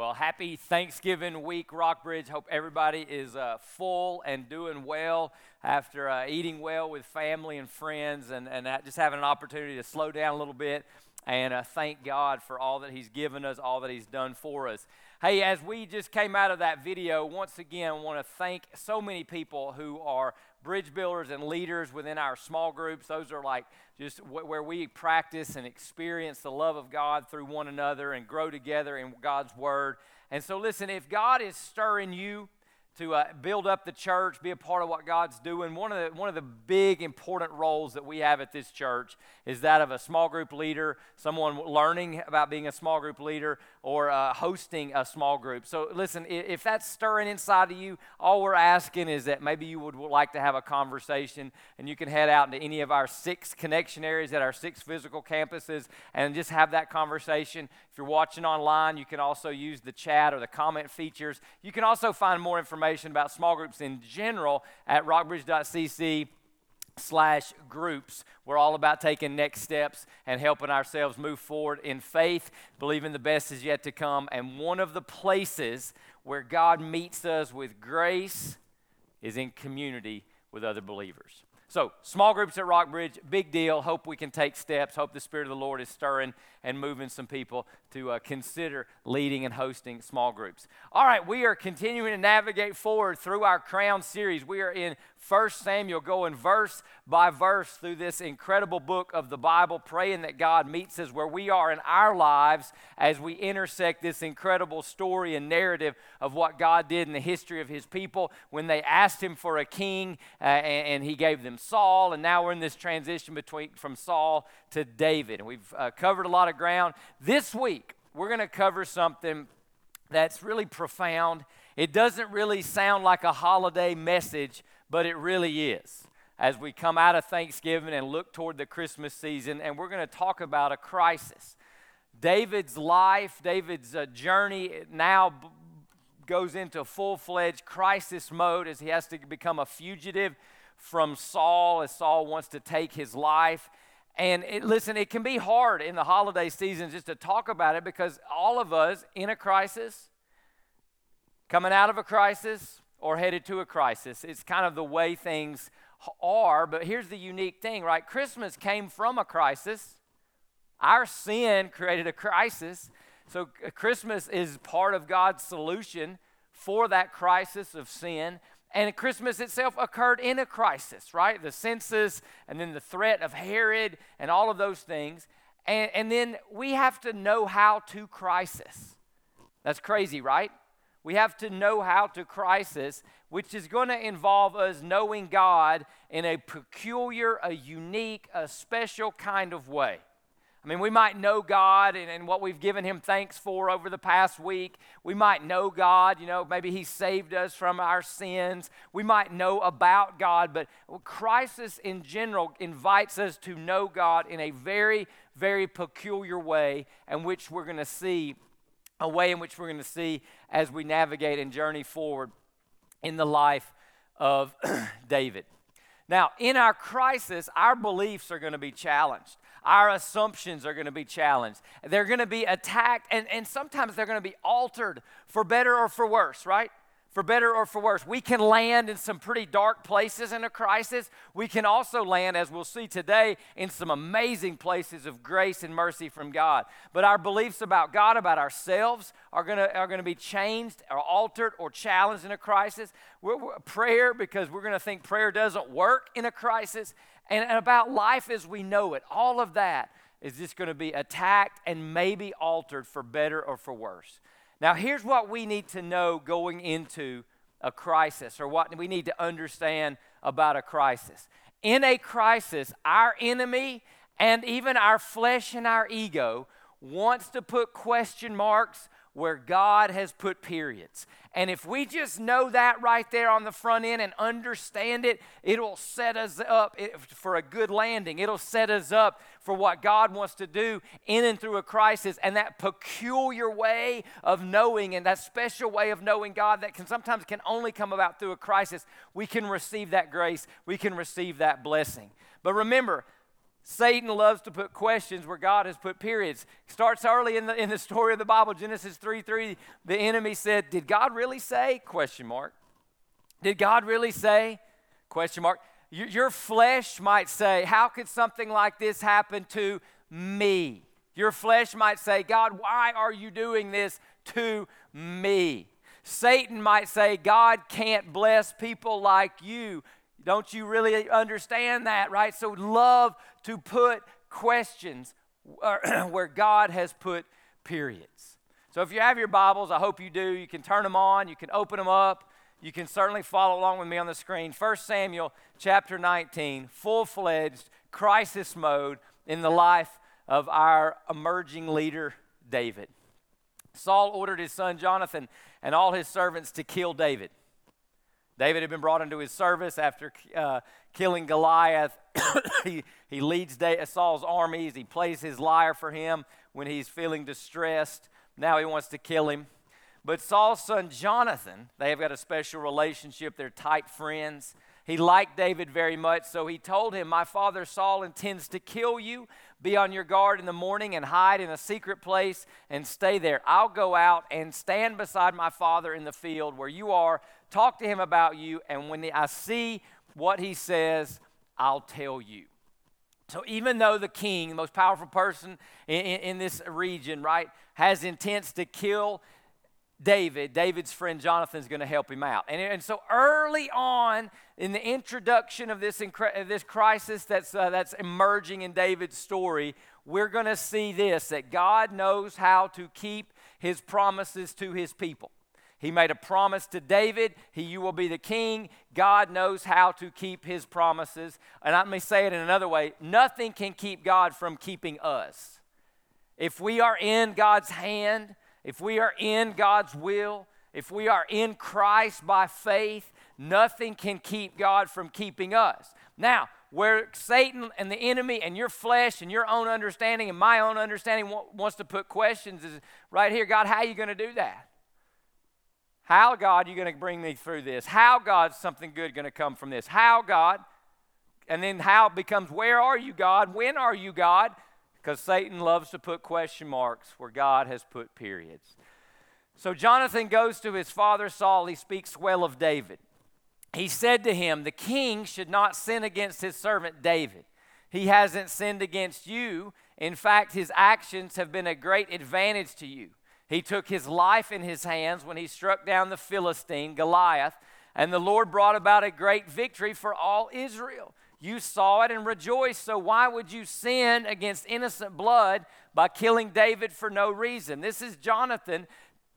Well, happy Thanksgiving week, Rockbridge. Hope everybody is uh, full and doing well after uh, eating well with family and friends and, and just having an opportunity to slow down a little bit and uh, thank God for all that He's given us, all that He's done for us. Hey, as we just came out of that video, once again, I want to thank so many people who are bridge builders and leaders within our small groups. Those are like just w- where we practice and experience the love of God through one another and grow together in God's Word. And so, listen, if God is stirring you, to uh, build up the church, be a part of what God's doing. One of, the, one of the big important roles that we have at this church is that of a small group leader, someone learning about being a small group leader, or uh, hosting a small group. So, listen, if that's stirring inside of you, all we're asking is that maybe you would like to have a conversation and you can head out into any of our six connection areas at our six physical campuses and just have that conversation. If you're watching online, you can also use the chat or the comment features. You can also find more information about small groups in general at rockbridge.cc slash groups. We're all about taking next steps and helping ourselves move forward in faith, believing the best is yet to come. And one of the places where God meets us with grace is in community with other believers. So, small groups at Rockbridge, big deal. Hope we can take steps. Hope the Spirit of the Lord is stirring and moving some people to uh, consider leading and hosting small groups. All right, we are continuing to navigate forward through our Crown series. We are in 1 Samuel, going verse by verse through this incredible book of the Bible, praying that God meets us where we are in our lives as we intersect this incredible story and narrative of what God did in the history of His people when they asked Him for a king uh, and, and, He gave them Saul. And now we're in this transition between from Saul to David. And we've uh, covered a lot of ground. This week, we're going to cover something that's really profound. It doesn't really sound like a holiday message, but it really is. As we come out of Thanksgiving and look toward the Christmas season, and we're going to talk about a crisis. David's life, David's uh, journey now b- goes into full fledged crisis mode as he has to become a fugitive from Saul, as Saul wants to take his life. And it, listen, it can be hard in the holiday season just to talk about it because all of us in a crisis, coming out of a crisis, or headed to a crisis. It's kind of the way things are. But here's the unique thing, right? Christmas came from a crisis. Our sin created a crisis. So uh, Christmas is part of God's solution for that crisis of sin. And Christmas itself occurred in a crisis, right? The census and then the threat of Herod and all of those things. And, and then we have to know how to crisis. That's crazy, right? We have to know how to crisis, which is going to involve us knowing God in a peculiar, a unique, a special kind of way. I mean, we might know God and, and, what we've given Him thanks for over the past week. We might know God, you know, maybe He saved us from our sins. We might know about God, but crisis in general invites us to know God in a very, very peculiar way, and which we're going to see a way in which we're going to see as we navigate and journey forward in the life of David. Now, in our crisis, our beliefs are going to be challenged. Our assumptions are going to be challenged. They're going to be attacked, and, and sometimes they're going to be altered for better or for worse, right? for better or for worse. We can land in some pretty dark places in a crisis. We can also land, as we'll see today, in some amazing places of grace and mercy from God. But our beliefs about God, about ourselves, are going to are gonna be changed or altered or challenged in a crisis. We're, we're, prayer, because we're going to think prayer doesn't work in a crisis. And, and about life as we know it, all of that is just going to be attacked and maybe altered for better or for worse. Now, here's what we need to know going into a crisis, or what we need to understand about a crisis. In a crisis, our enemy and even our flesh and our ego wants to put question marks where God has put periods. And if we just know that right there on the front end and understand it, it'll set us up for a good landing. It'll set us up for what God wants to do in and through a crisis. And that peculiar way of knowing and that special way of knowing God that can sometimes can only come about through a crisis, we can receive that grace, we can receive that blessing. But remember, Satan loves to put questions where God has put periods. Starts early in the, in the story of the Bible, Genesis 3 3. The enemy said, Did God really say? Question mark. Did God really say? Question mark. Your, your flesh might say, How could something like this happen to me? Your flesh might say, God, why are you doing this to me? Satan might say, God can't bless people like you. Don't you really understand that, right? So, love to put questions where God has put periods. So, if you have your Bibles, I hope you do. You can turn them on, you can open them up. You can certainly follow along with me on the screen. 1 Samuel chapter 19, full fledged crisis mode in the life of our emerging leader, David. Saul ordered his son Jonathan and all his servants to kill David. David had been brought into his service after uh, killing Goliath. he, he leads Saul's armies. He plays his lyre for him when he's feeling distressed. Now he wants to kill him. But Saul's son Jonathan, they have got a special relationship. They're tight friends. He liked David very much, so he told him, My father Saul intends to kill you. Be on your guard in the morning and hide in a secret place and stay there. I'll go out and stand beside my father in the field where you are, talk to him about you, and when I see what he says, I'll tell you. So even though the king, the most powerful person in, in, in this region, right, has intents to kill David, David's friend Jonathan is going to help him out. And, and so early on in the introduction of this, incre- this crisis that's, uh, that's emerging in David's story, we're going to see this that God knows how to keep his promises to his people. He made a promise to David, he, you will be the king. God knows how to keep his promises. And let me say it in another way nothing can keep God from keeping us. If we are in God's hand, if we are in God's will, if we are in Christ by faith, nothing can keep God from keeping us. Now, where Satan and the enemy and your flesh and your own understanding and my own understanding wants to put questions is right here God, how are you going to do that? How, God, are you going to bring me through this? How, God, something good going to come from this? How, God? And then how becomes, where are you, God? When are you, God? because Satan loves to put question marks where God has put periods. So Jonathan goes to his father Saul. He speaks well of David. He said to him, The king should not sin against his servant David. He hasn't sinned against you. In fact, his actions have been a great advantage to you. He took his life in his hands when he struck down the Philistine, Goliath, and the Lord brought about a great victory for all Israel. You saw it and rejoiced, so why would you sin against innocent blood by killing David for no reason? This is Jonathan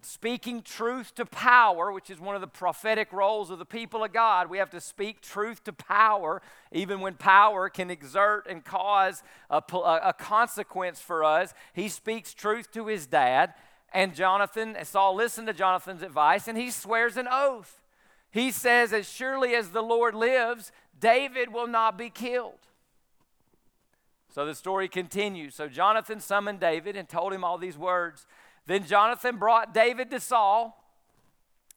speaking truth to power, which is one of the prophetic roles of the people of God. We have to speak truth to power, even when power can exert and cause a, a, consequence for us. He speaks truth to his dad, and Jonathan, Saul listened to Jonathan's advice, and he swears an oath. He says, As surely as the Lord lives, David will not be killed. So the story continues. So Jonathan summoned David and told him all these words. Then Jonathan brought David to Saul,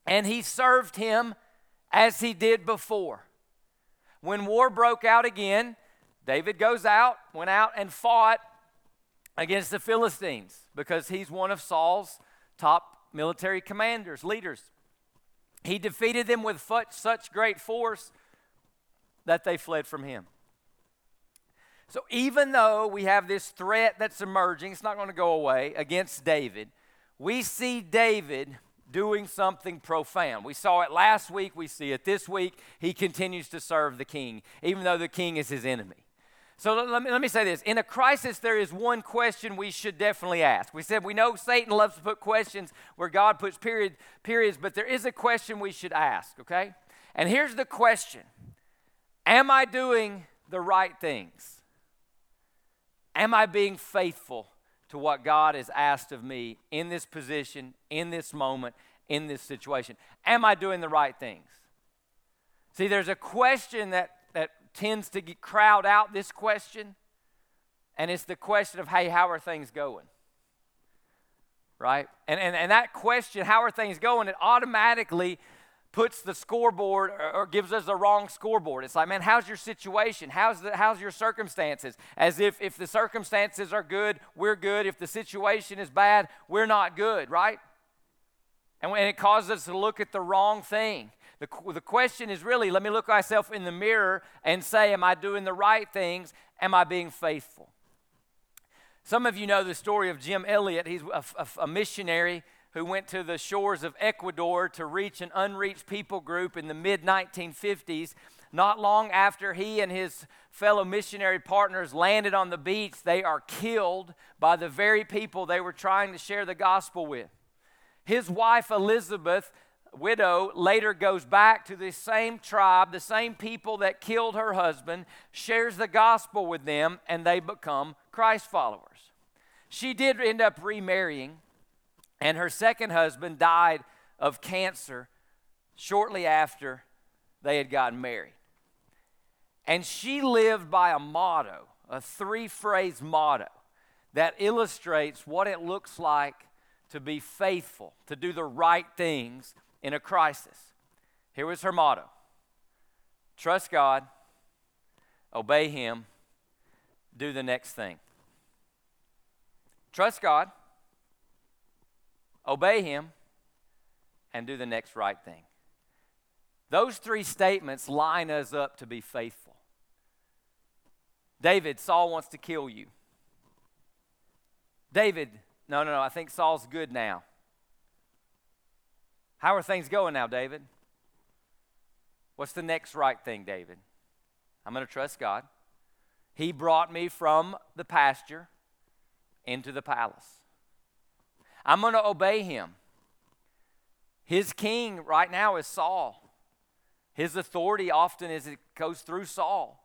and he served him as he did before. When war broke out again, David goes out, went out and fought against the Philistines because he's one of Saul's top military commanders, leaders. He defeated them with such great force that they fled from him. So even though we have this threat that's emerging, it's not going to go away against David, we see David doing something profound. We saw it last week, we see it this week. He continues to serve the king, even though the king is his enemy. So let me, let me say this. In a crisis, there is one question we should definitely ask. We said we know Satan loves to put questions where God puts period, periods, but there is a question we should ask, okay? And here's the question Am I doing the right things? Am I being faithful to what God has asked of me in this position, in this moment, in this situation? Am I doing the right things? See, there's a question that, that tends to get, crowd out this question, and it's the question of, hey, how are things going? Right? And, and, and that question, how are things going, it automatically puts the scoreboard or, or, gives us the wrong scoreboard. It's like, man, how's your situation? How's, the, how's your circumstances? As if if the circumstances are good, we're good. If the situation is bad, we're not good, right? And, and it causes us to look at the wrong thing. The, the question is really let me look myself in the mirror and say, Am I doing the right things? Am I being faithful? Some of you know the story of Jim Elliot. He's a, a, a missionary who went to the shores of Ecuador to reach an unreached people group in the mid 1950s. Not long after he and his fellow missionary partners landed on the beach, they are killed by the very people they were trying to share the gospel with. His wife, Elizabeth, widow, later goes back to the same tribe, the same people that killed her husband, shares the gospel with them, and they become Christ followers. She did end up remarrying, and her second husband died of cancer shortly after they had gotten married. And she lived by a motto, a three phrase motto that illustrates what it looks like to be faithful, to do the right things in a crisis. Here was her motto trust God, obey Him, do the next thing. Trust God, obey Him, and do the next right thing. Those three statements line us up to be faithful. David, Saul wants to kill you. David, no, no, no, I think Saul's good now. How are things going now, David? What's the next right thing, David? I'm going to trust God. He brought me from the pasture into the palace. I'm going to obey him. His king right now is Saul. His authority often is it goes through Saul.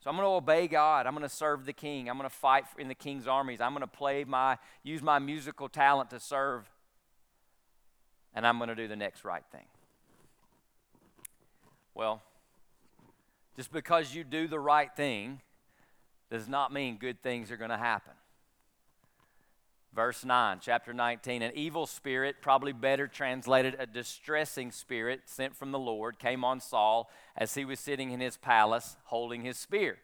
So I'm going to obey God. I'm going to serve the king. I'm going to fight in the king's armies. I'm going to play my use my musical talent to serve. And I'm going to do the next right thing. Well, just because you do the right thing does not mean good things are going to happen. Verse 9, chapter 19. An evil spirit, probably better translated a distressing spirit, sent from the Lord, came on Saul as he was sitting in his palace holding his spear.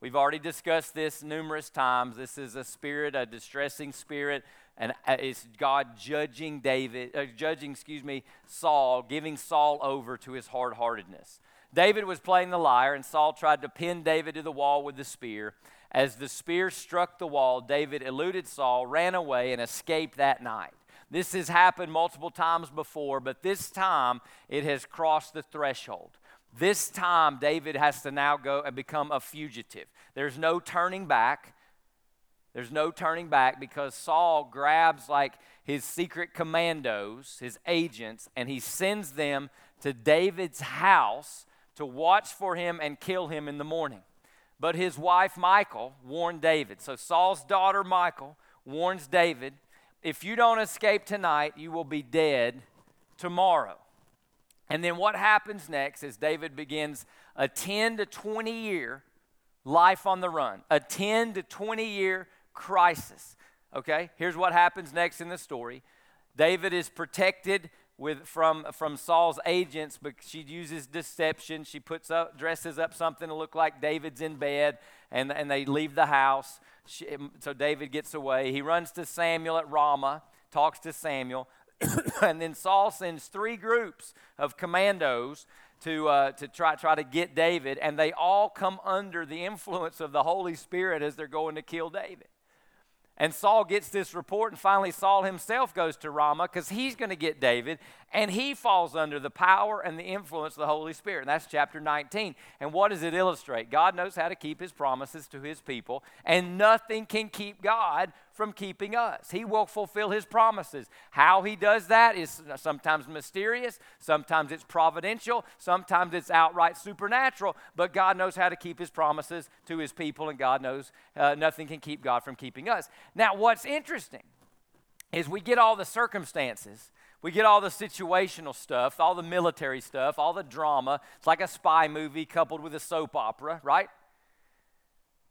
We've already discussed this numerous times. This is a spirit, a distressing spirit, and uh, it's God judging David, uh, judging, excuse me, Saul, giving Saul over to his hard heartedness. David was playing the lyre, and Saul tried to pin David to the wall with the spear. As the spear struck the wall, David eluded Saul, ran away, and escaped that night. This has happened multiple times before, but this time it has crossed the threshold. This time, David has to now go and become a fugitive. There's no turning back. There's no turning back because Saul grabs like his secret commandos, his agents, and he sends them to David's house to watch for him and kill him in the morning. But his wife, Michal, warned David. So Saul's daughter, Michal, warns David if you don't escape tonight, you will be dead tomorrow. And then what happens next is David begins a 10 to 20 year life on the run, a 10 to 20 year crisis. Okay, here's what happens next in the story David is protected with from from Saul's agents, but she uses deception. She puts up dresses up something to look like David's in bed, and and they leave the house. She, so David gets away. He runs to Samuel at Ramah, talks to Samuel, and then Saul sends three groups of commandos to uh, to try try to get David, and they all come under the influence of the Holy Spirit as they're going to kill David. And Saul gets this report, and finally, Saul himself goes to Ramah because he's going to get David, and he falls under the power and the influence of the Holy Spirit. And that's chapter 19. And what does it illustrate? God knows how to keep his promises to his people, and nothing can keep God from keeping us. He will fulfill his promises. How he does that is sometimes mysterious, sometimes it's providential, sometimes it's outright supernatural, but God knows how to keep his promises to his people, and God knows uh, nothing can keep God from keeping us. Now, what's interesting is we get all the circumstances. We get all the situational stuff, all the military stuff, all the drama. It's like a spy movie coupled with a soap opera, right?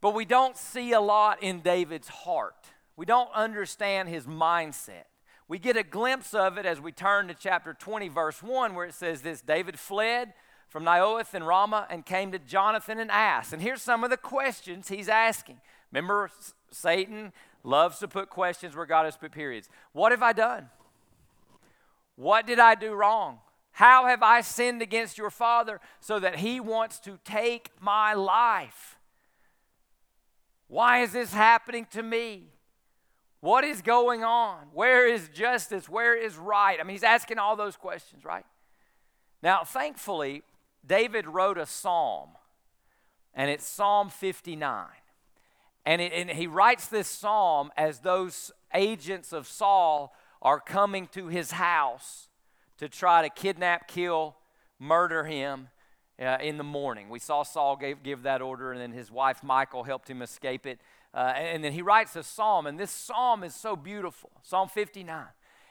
But we don't see a lot in David's heart. We don't understand his mindset. We get a glimpse of it as we turn to chapter 20, verse 1, where it says this David fled from Naioth and Ramah and came to Jonathan and asked. And here's some of the questions he's asking. Remember, Satan loves to put questions where God has put periods. What have I done? What did I do wrong? How have I sinned against your father so that he wants to take my life? Why is this happening to me? What is going on? Where is justice? Where is right? I mean, he's asking all those questions, right? Now, thankfully, David wrote a psalm, and it's Psalm 59. And, it, and he writes this psalm as those agents of Saul are coming to his house to try to kidnap, kill, murder him uh, in the morning. We saw Saul gave, give that order, and then his wife Michal helped him escape it. Uh, and then he writes a psalm, and this psalm is so beautiful Psalm 59.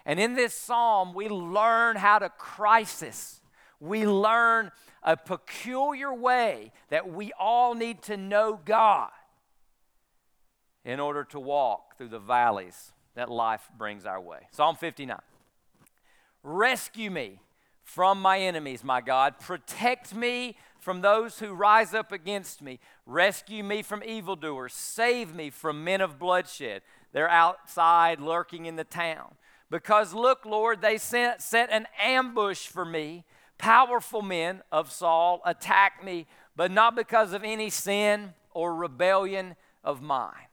And in this psalm, we learn how to crisis. We learn a peculiar way that we all need to know God in order to walk through the valleys that life brings our way. Psalm 59. Rescue me from my enemies, my God. Protect me from those who rise up against me. Rescue me from evildoers. Save me from men of bloodshed. They're outside lurking in the town. Because look, Lord, they sent, set an ambush for me. Powerful men of Saul attack me, but not because of any sin or rebellion of mine.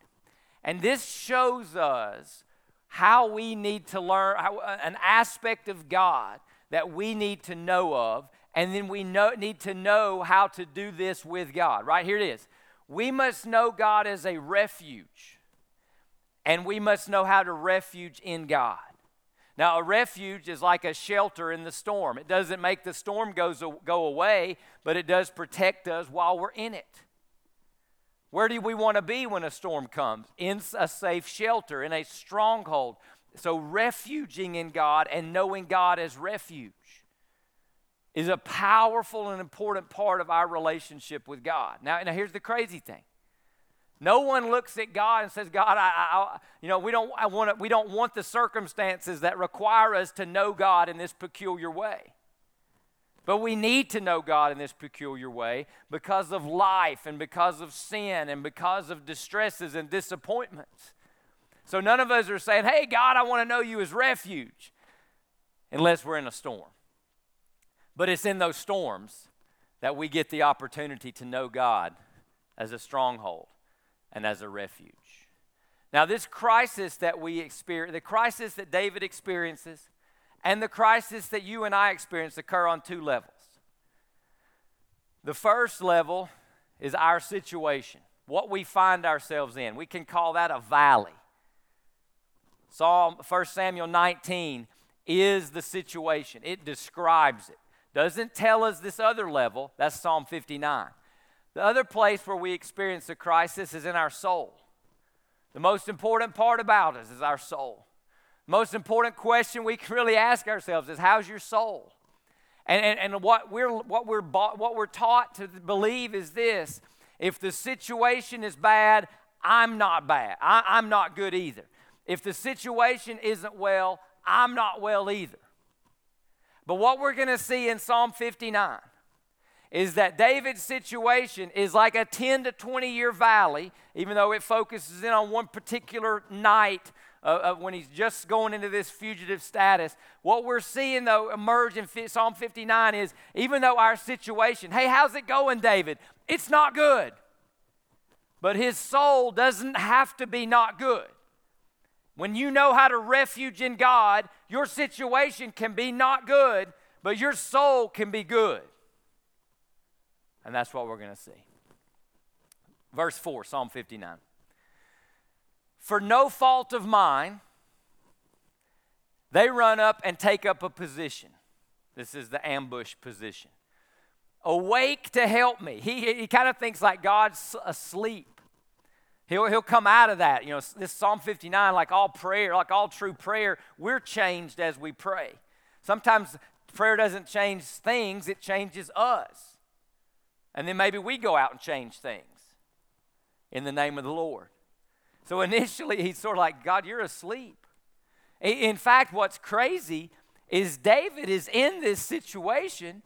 And this shows us how we need to learn how, an aspect of God that we need to know of, and then we know, need to know how to do this with God. Right here it is. We must know God as a refuge, and we must know how to refuge in God. Now, a refuge is like a shelter in the storm. It doesn't make the storm goes, go away, but it does protect us while we're in it. Where do we want to be when a storm comes? In a safe shelter, in a stronghold. So, refuging in God and knowing God as refuge is a powerful and important part of our relationship with God. Now, now here's the crazy thing. No one looks at God and says, "God, I, I you know, we don't, I want, we don't want the circumstances that require us to know God in this peculiar way." But we need to know God in this peculiar way because of life and because of sin and because of distresses and disappointments. So none of us are saying, hey, God, I want to know you as refuge, unless we're in a storm. But it's in those storms that we get the opportunity to know God as a stronghold and as a refuge. Now, this crisis that we experience, the crisis that David experiences, and the crisis that you and I experience occur on two levels. The first level is our situation, what we find ourselves in. We can call that a valley. Psalm 1 Samuel 19 is the situation. It describes it. Doesn't tell us this other level. That's Psalm 59. The other place where we experience a crisis is in our soul. The most important part about us is our soul most important question we can really ask ourselves is how's your soul? And, and, and what, we're, what, we're, what we're taught to believe is this if the situation is bad, I'm not bad. I, I'm not good either. If the situation isn't well, I'm not well either. But what we're going to see in Psalm 59 is that David's situation is like a 10 to 20 year valley, even though it focuses in on one particular night when he's just going into this fugitive status. What we're seeing, though, emerge in Psalm 59 is even though our situation, hey, how's it going, David? It's not good. But his soul doesn't have to be not good. When you know how to refuge in God, your situation can be not good, but your soul can be good. And that's what we're going to see. Verse 4, Psalm 59 for no fault of mine, they run up and take up a position. This is the ambush position. Awake to help me. He, he kind of thinks like God's asleep. He'll, he'll come out of that. You know, this Psalm 59, like all prayer, like all true prayer, we're changed as we pray. Sometimes prayer doesn't change things, it changes us. And then maybe we go out and change things in the name of the Lord. So initially, he's sort of like, God, you're asleep. In fact, what's crazy is David is in this situation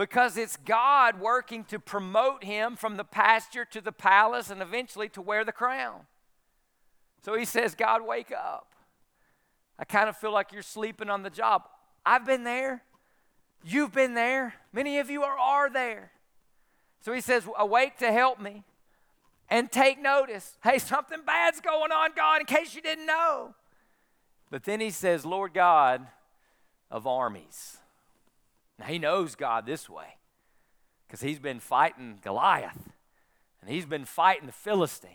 because it's God working to promote him from the pasture to the palace and eventually to wear the crown. So he says, God, wake up. I kind of feel like you're sleeping on the job. I've been there. You've been there. Many of you are, are there. So he says, Awake to help me and take notice. Hey, something bad's going on, God, in case you didn't know. But then he says, Lord God of armies. Now he knows God this way because he's been fighting Goliath and he's been fighting the Philistines.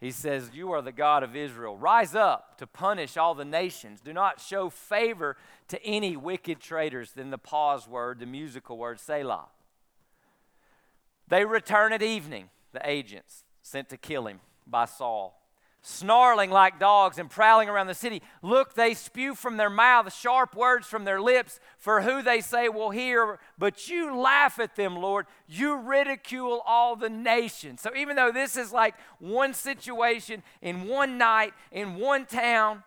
He says, You are the God of Israel. Rise up to punish all the nations. Do not show favor to any wicked traitors. Then the pause word, the musical word, Selah. They return at evening, the agents sent to kill him by Saul snarling like dogs and prowling around the city. Look, they spew from their mouths sharp words from their lips, for who they say will hear. But you laugh at them, Lord. You ridicule all the nations. So even though this is like one situation in one night, in one town,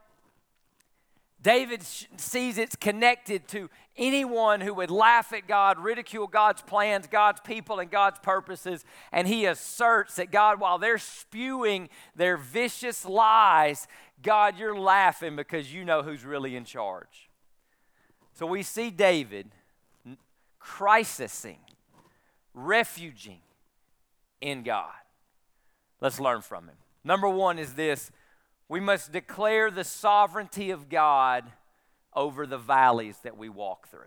David sees it's connected to anyone who would laugh at God, ridicule God's plans, God's people, and God's purposes. And he asserts that God, while they're spewing their vicious lies, God, you're laughing because you know who's really in charge. So we see David crisising, refuging in God. Let's learn from him. Number one is this we must declare the sovereignty of God over the valleys that we walk through.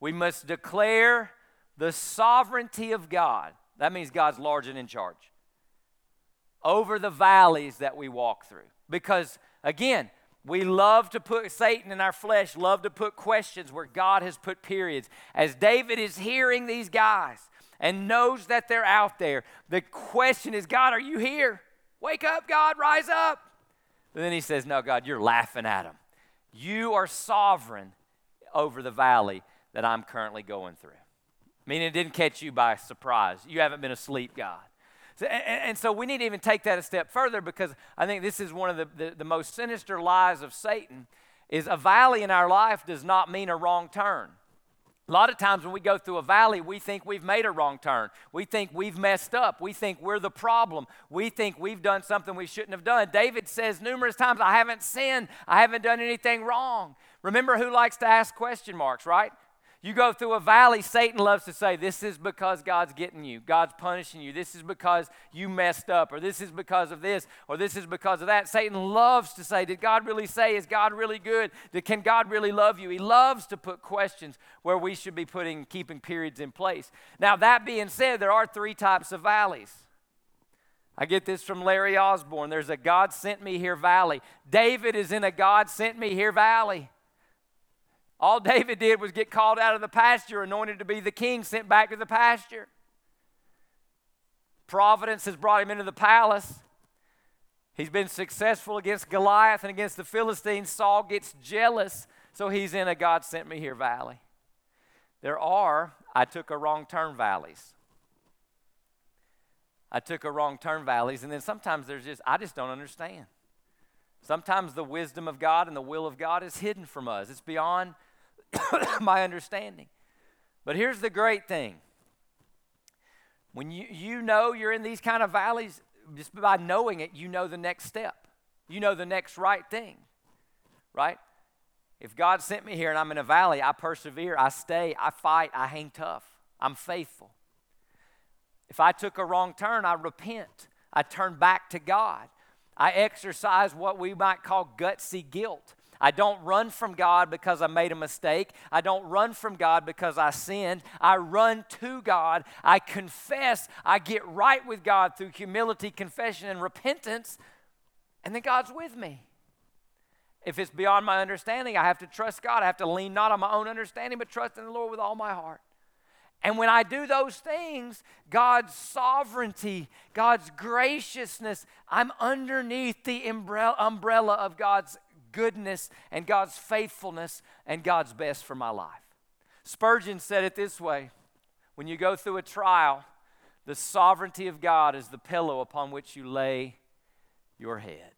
We must declare the sovereignty of God. That means God's large and in charge. Over the valleys that we walk through. Because, again, we love to put Satan in our flesh, love to put questions where God has put periods. As David is hearing these guys and knows that they're out there, the question is God, are you here? Wake up, God, rise up. And then he says, No, God, you're laughing at him. You are sovereign over the valley that I'm currently going through. Meaning it didn't catch you by surprise. You haven't been asleep, God. So, and, and, so we need to even take that a step further because I think this is one of the, the, the most sinister lies of Satan is a valley in our life does not mean a wrong turn. A lot of times when we go through a valley, we think we've made a wrong turn. We think we've messed up. We think we're the problem. We think we've done something we shouldn't have done. David says numerous times, I haven't sinned. I haven't done anything wrong. Remember who likes to ask question marks, right? You go through a valley, Satan loves to say, This is because God's getting you. God's punishing you. This is because you messed up, or this is because of this, or this is because of that. Satan loves to say, Did God really say? Is God really good? Can God really love you? He loves to put questions where we should be putting, keeping periods in place. Now, that being said, there are three types of valleys. I get this from Larry Osborne. There's a God sent me here valley. David is in a God sent me here valley. All David did was get called out of the pasture, anointed to be the king, sent back to the pasture. Providence has brought him into the palace. He's been successful against Goliath and against the Philistines. Saul gets jealous, so he's in a God sent me here valley. There are, I took a wrong turn valleys. I took a wrong turn valleys, and then sometimes there's just, I just don't understand. Sometimes the wisdom of God and the will of God is hidden from us, it's beyond my understanding. But here's the great thing when you, you know you're in these kind of valleys, just by knowing it, you know the next step. You know the next right thing, right? If God sent me here and I'm in a valley, I persevere, I stay, I fight, I hang tough, I'm faithful. If I took a wrong turn, I repent, I turn back to God. I exercise what we might call gutsy guilt. I don't run from God because I made a mistake. I don't run from God because I sinned. I run to God. I confess. I get right with God through humility, confession, and repentance. And then God's with me. If it's beyond my understanding, I have to trust God. I have to lean not on my own understanding, but trust in the Lord with all my heart. And when I do those things, God's sovereignty, God's graciousness, I'm underneath the umbrella of God's goodness and God's faithfulness and God's best for my life. Spurgeon said it this way when you go through a trial, the sovereignty of God is the pillow upon which you lay your head.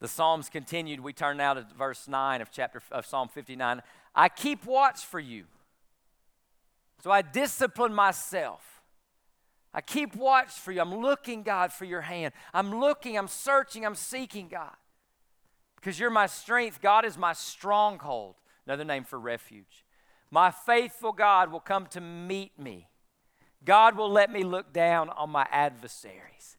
The Psalms continued. We turn now to verse 9 of chapter of Psalm 59. I keep watch for you. So I discipline myself. I keep watch for you. I'm looking, God, for your hand. I'm looking, I'm searching, I'm seeking, God. Because you're my strength. God is my stronghold. Another name for refuge. My faithful God will come to meet me. God will let me look down on my adversaries.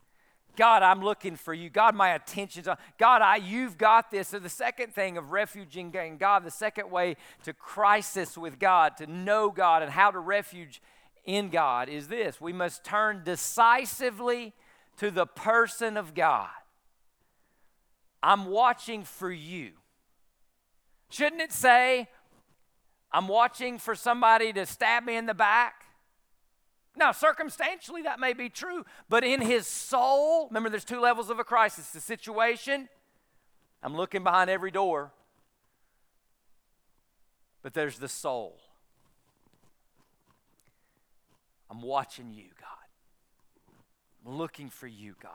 God, I'm looking for you. God, my attention's on. God, I, you've got this. So the second thing of refuge in God, the second way to crisis with God, to know God and how to refuge in God is this. We must turn decisively to the person of God. I'm watching for you. Shouldn't it say, I'm watching for somebody to stab me in the back? Now, circumstantially, that may be true, but in his soul, remember there's two levels of a crisis the situation, I'm looking behind every door, but there's the soul. I'm watching you, God. I'm looking for you, God.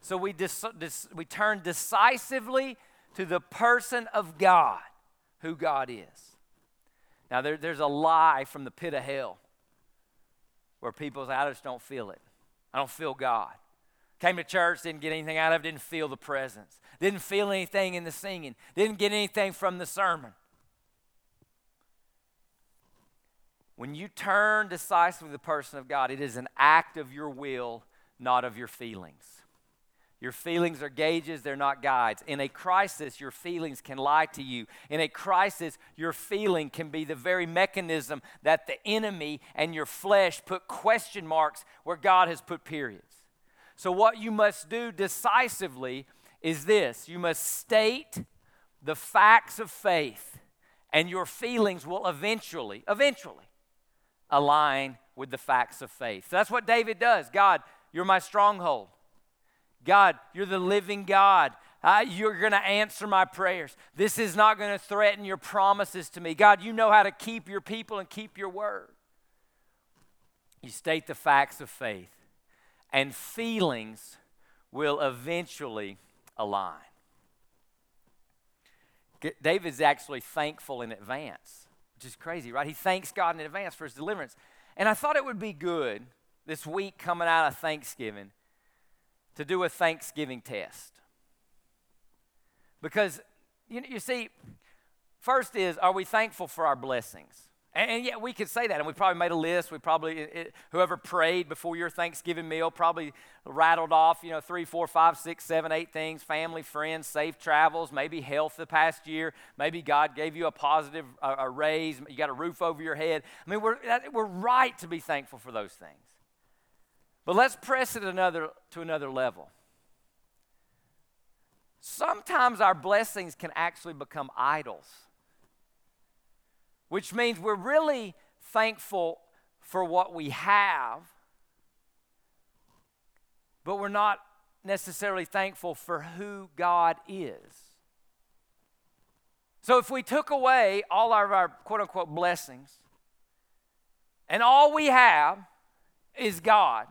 So we, dis- dis- we turn decisively to the person of God, who God is. Now, there, there's a lie from the pit of hell where people say, I just don't feel it. I don't feel God. Came to church, didn't get anything out of it, didn't feel the presence, didn't feel anything in the singing, didn't get anything from the sermon. When you turn decisively to the person of God, it is an act of your will, not of your feelings. Your feelings are gauges, they're not guides. In a crisis, your feelings can lie to you. In a crisis, your feeling can be the very mechanism that the enemy and your flesh put question marks where God has put periods. So, what you must do decisively is this you must state the facts of faith, and your feelings will eventually, eventually align with the facts of faith. So that's what David does. God, you're my stronghold. God, you're the living God. Uh, you're going to answer my prayers. This is not going to threaten your promises to me. God, you know how to keep your people and keep your word. You state the facts of faith, and feelings will eventually align. David's actually thankful in advance, which is crazy, right? He thanks God in advance for his deliverance. And I thought it would be good this week coming out of Thanksgiving to do a Thanksgiving test. Because, you, you see, first is, are we thankful for our blessings? And, and yeah, we could say that, and we probably made a list. We probably, it, whoever prayed before your Thanksgiving meal probably rattled off, you know, three, four, five, six, seven, eight things family, friends, safe travels, maybe health the past year. Maybe God gave you a positive a, a raise. You got a roof over your head. I mean, we're, we're right to be thankful for those things. But let's press it another, to another level. Sometimes our blessings can actually become idols, which means we're really thankful for what we have, but we're not necessarily thankful for who God is. So if we took away all of our quote unquote blessings, and all we have is God,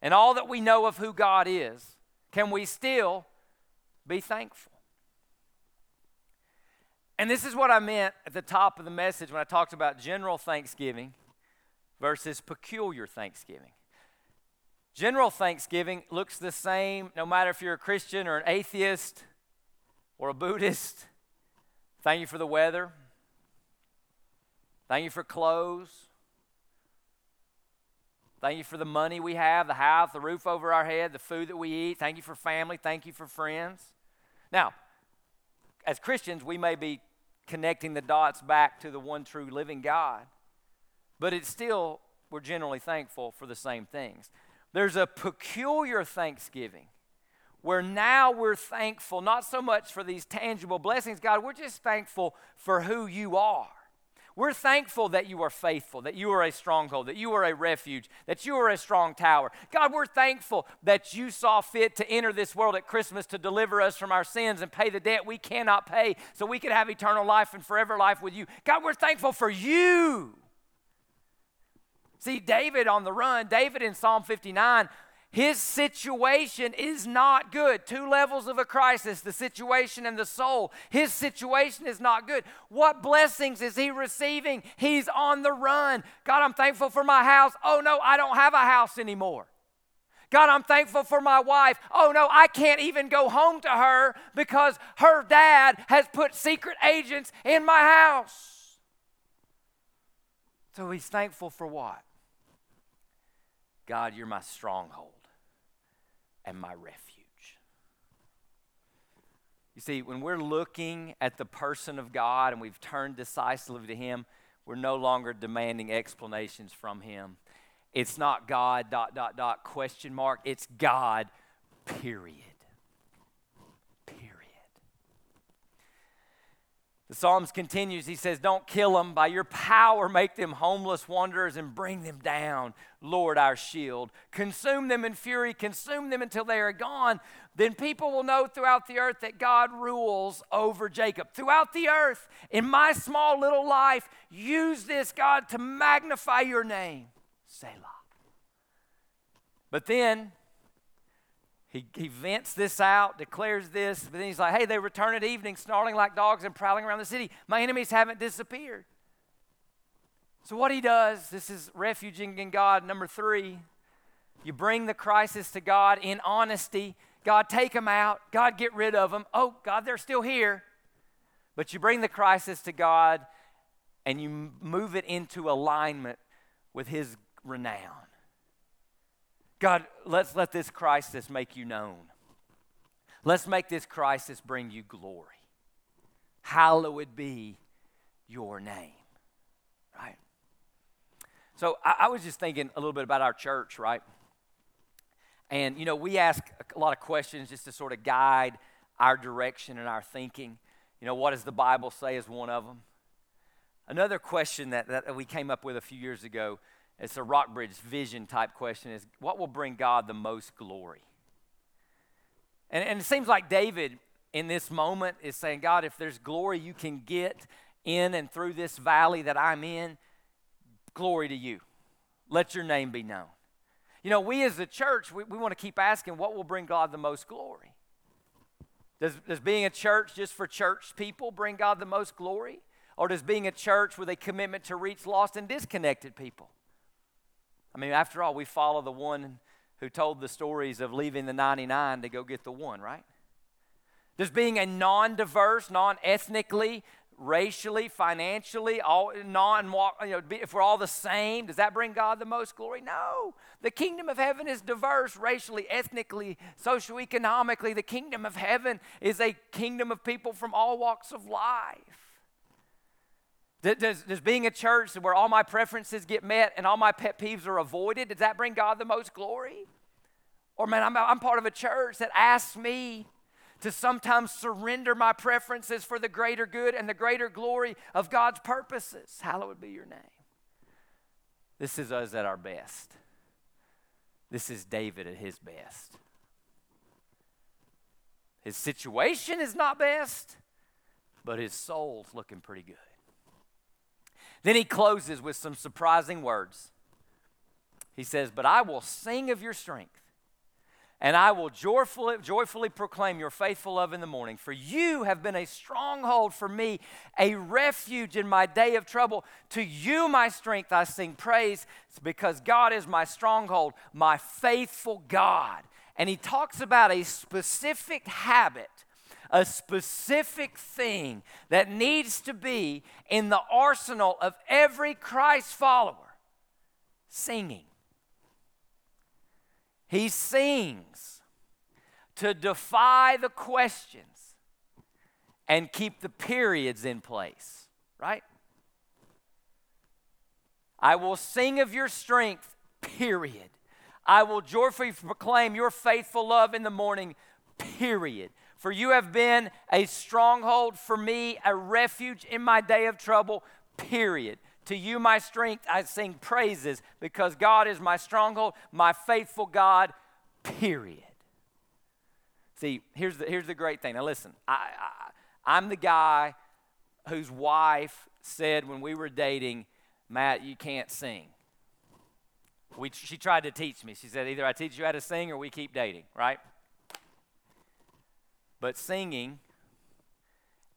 and all that we know of who God is, can we still be thankful? And this is what I meant at the top of the message when I talked about general thanksgiving versus peculiar thanksgiving. General thanksgiving looks the same no matter if you're a Christian or an atheist or a Buddhist. Thank you for the weather. Thank you for clothes. Thank you for the money we have, the house, the roof over our head, the food that we eat. Thank you for family. Thank you for friends. Now, as Christians, we may be connecting the dots back to the one true living God, but it's still, we're generally thankful for the same things. There's a peculiar thanksgiving where now we're thankful not so much for these tangible blessings, God, we're just thankful for who you are. We're thankful that you are faithful, that you are a stronghold, that you are a refuge, that you are a strong tower. God, we're thankful that you saw fit to enter this world at Christmas to deliver us from our sins and pay the debt we cannot pay so we could have eternal life and forever life with you. God, we're thankful for you. See, David on the run, David in Psalm 59, His situation is not good. Two levels of a crisis the situation and the soul. His situation is not good. What blessings is he receiving? He's on the run. God, I'm thankful for my house. Oh, no, I don't have a house anymore. God, I'm thankful for my wife. Oh no, I can't even go home to her because her dad has put secret agents in my house. So he's thankful for what? God, you're my stronghold and my refuge. You see, when we're looking at the person of God and we've turned decisively to Him, we're no longer demanding explanations from Him. It's not God, dot, dot, dot, question mark. It's God, period. The Psalms continues. He says, Don't kill them. By your power, make them homeless wanderers and bring them down, Lord, our shield. Consume them in fury, consume them until they are gone. Then people will know throughout the earth that God rules over Jacob. Throughout the earth, in my small little life, use this, God, to magnify your name. Selah. But then, he, he vents this out, declares this, but then he's like, hey, they return at evening, snarling like dogs and prowling around the city. My enemies haven't disappeared. So, what he does, this is refuging in God. Number three, you bring the crisis to God in honesty. God, take them out. God, get rid of them. Oh, God, they're still here. But you bring the crisis to God and you move it into alignment with His renown. God, let's let this crisis make you known. Let's make this crisis bring you glory. Hallowed be your name. Right? So I, I, was just thinking a little bit about our church, right? And, you know, we ask a lot of questions just to sort of guide our direction and our thinking. You know, what does the Bible say is one of them? Another question that, that we came up with a few years ago it's a Rockbridge vision type question is what will bring God the most glory? And, and it seems like David in this moment is saying, God, if there's glory you can get in and through this valley that I'm in, glory to you. Let your name be known. You know, we as a church, we, we want to keep asking what will bring God the most glory? Does, does being a church just for church people bring God the most glory? Or does being a church with a commitment to reach lost and disconnected people? I mean, after all, we follow the one who told the stories of leaving the 99 to go get the one, right? Does being a non diverse, non ethnically, racially, financially, all non, you know, if we're all the same, does that bring God the most glory? No. The kingdom of heaven is diverse racially, ethnically, socioeconomically. The kingdom of heaven is a kingdom of people from all walks of life. Does, does being a church where all my preferences get met and all my pet peeves are avoided, does that bring God the most glory? Or, man, I'm, I'm part of a church that asks me to sometimes surrender my preferences for the greater good and the greater glory of God's purposes. Hallowed be your name. This is us at our best. This is David at his best. His situation is not best, but his soul's looking pretty good. Then he closes with some surprising words. He says, But I will sing of your strength, and I will joyfully, joyfully proclaim your faithful love in the morning. For you have been a stronghold for me, a refuge in my day of trouble. To you, my strength, I sing praise. It's because God is my stronghold, my faithful God. And he talks about a specific habit a specific thing that needs to be in the arsenal of every Christ follower singing. He sings to defy the questions and keep the periods in place, right? I will sing of your strength, period. I will joyfully proclaim your faithful love in the morning, period. For you have been a stronghold for me, a refuge in my day of trouble, period. To you, my strength, I sing praises because God is my stronghold, my faithful God, period. See, here's the, here's the great thing. Now, listen, I, I, I'm the guy whose wife said when we were dating, Matt, you can't sing. We, she tried to teach me. She said, either I teach you how to sing or we keep dating, right? But singing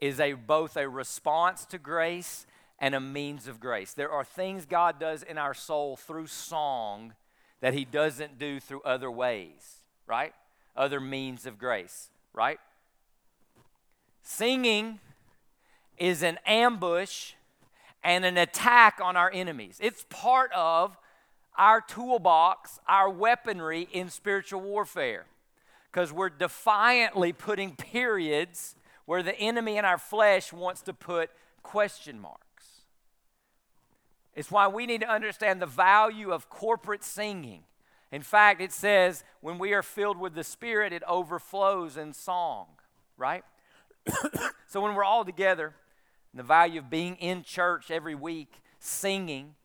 is a both a response to grace and a means of grace. There are things God does in our soul through song that he doesn't do through other ways, right? Other means of grace, right? Singing is an ambush and an attack on our enemies. It's part of our toolbox, our weaponry in spiritual warfare. Because we're defiantly putting periods where the enemy in our flesh wants to put question marks. It's why we need to understand the value of corporate singing. In fact, it says when we are filled with the Spirit, it overflows in song, right? so when we're all together, the value of being in church every week, singing,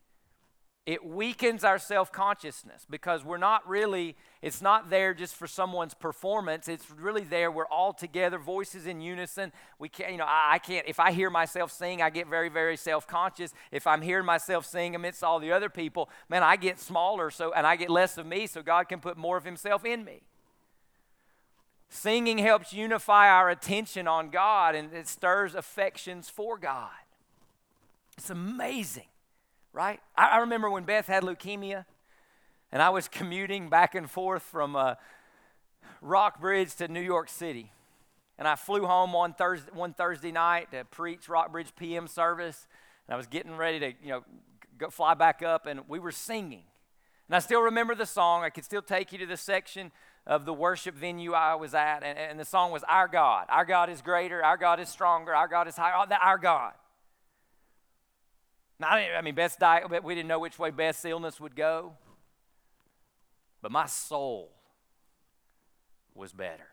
it weakens our self consciousness because we're not really, it's not there just for someone's performance. It's really there. We're all together, voices in unison. We can't, you know, I, I can't, if I hear myself sing, I get very, very self conscious. If I'm hearing myself sing amidst all the other people, man, I get smaller so, and I get less of me so God can put more of Himself in me. Singing helps unify our attention on God and it stirs affections for God. It's amazing right? I, I remember when Beth had leukemia and I was commuting back and forth from uh, Rockbridge to New York City. And I flew home one Thursday, one Thursday night to preach Rockbridge PM service. And I was getting ready to, you know, go fly back up, and we were singing. And I still remember the song. I could still take you to the section of the worship venue I was at, and, and the song was Our God. Our God is greater. Our God is stronger. Our God is higher. Our God. I mean, Beth's diet, we didn't know which way Beth's illness would go, but my soul was better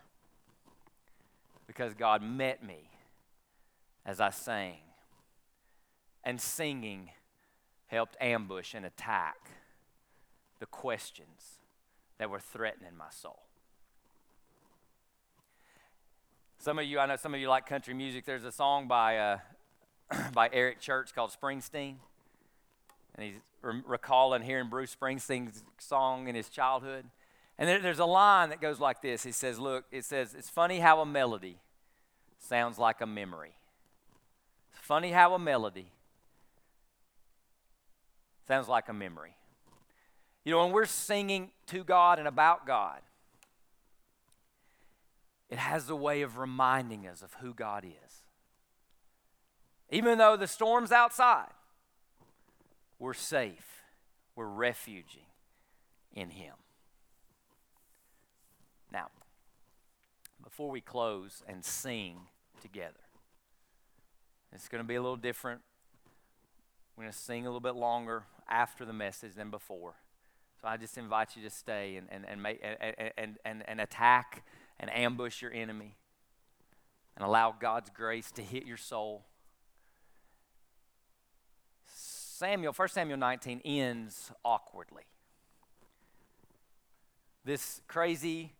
because God met me as I sang. And singing helped ambush and attack the questions that were threatening my soul. Some of you, I know some of you like country music. There's a song by uh, by Eric Church called Springsteen. And he's re- recalling hearing Bruce Springsteen's song in his childhood. And there, there's a line that goes like this He says, Look, it says, it's funny how a melody sounds like a memory. It's funny how a melody sounds like a memory. You know, when we're singing to God and about God, it has a way of reminding us of who God is. Even though the storm's outside, we're safe. We're refuging in Him. Now, before we close and sing together, it's going to be a little different. We're going to sing a little bit longer after the message than before. So I just invite you to stay and, and, and, make, and, and, and, and attack and ambush your enemy and allow God's grace to hit your soul. Samuel, 1 Samuel 19 ends awkwardly. This crazy,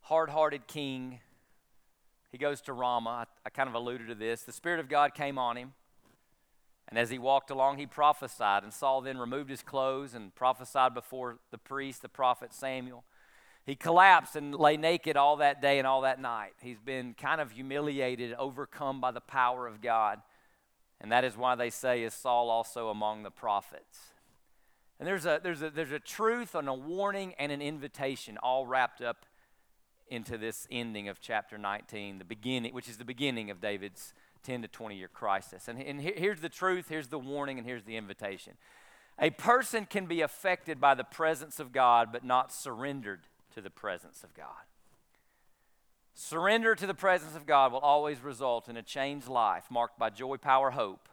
hard hearted king, he goes to Ramah. I, I kind of alluded to this. The Spirit of God came on him. And as he walked along, he prophesied. And Saul then removed his clothes and prophesied before the priest, the prophet Samuel. He collapsed and lay naked all that day and all that night. He's been kind of humiliated, overcome by the power of God. And that is why they say, Is Saul also among the prophets? And there's a, there's, a, there's a truth and a warning and an invitation all wrapped up into this ending of chapter 19, the beginning, which is the beginning of David's 10 to 20 year crisis. And, and here's the truth, here's the warning, and here's the invitation. A person can be affected by the presence of God, but not surrendered to the presence of God. Surrender to the presence of God will always result in a changed life marked by joy, power, hope,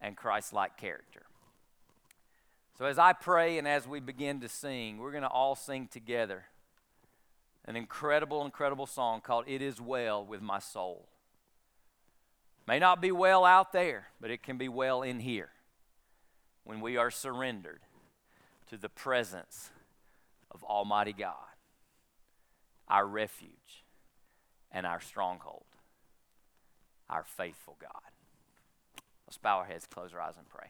and Christ like character. So, as I pray and as we begin to sing, we're going to all sing together an incredible, incredible song called It Is Well with My Soul. May not be well out there, but it can be well in here when we are surrendered to the presence of Almighty God, our refuge and our stronghold, our faithful God. Let's bow our heads, close our eyes, and pray.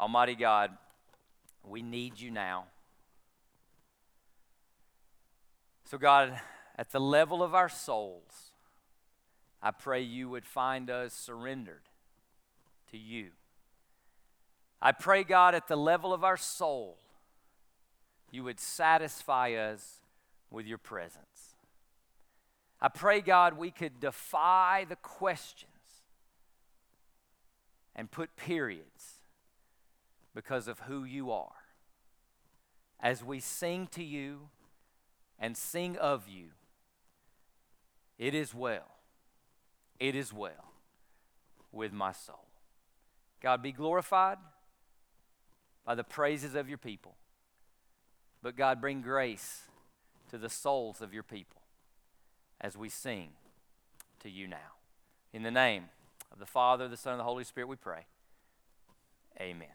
Almighty God, We need you now. So, God, at the level of our souls, I pray you would find us surrendered to you. I pray, God, at the level of our soul, you would satisfy us with your presence. I pray, God, we could defy the questions and put periods because of who you are. As we sing to you and sing of you, it is well, it is well with my soul. God, be glorified by the praises of your people. But God, bring grace to the souls of your people as we sing to you now. In the name of the Father, the Son, and the Holy Spirit, we pray. Amen.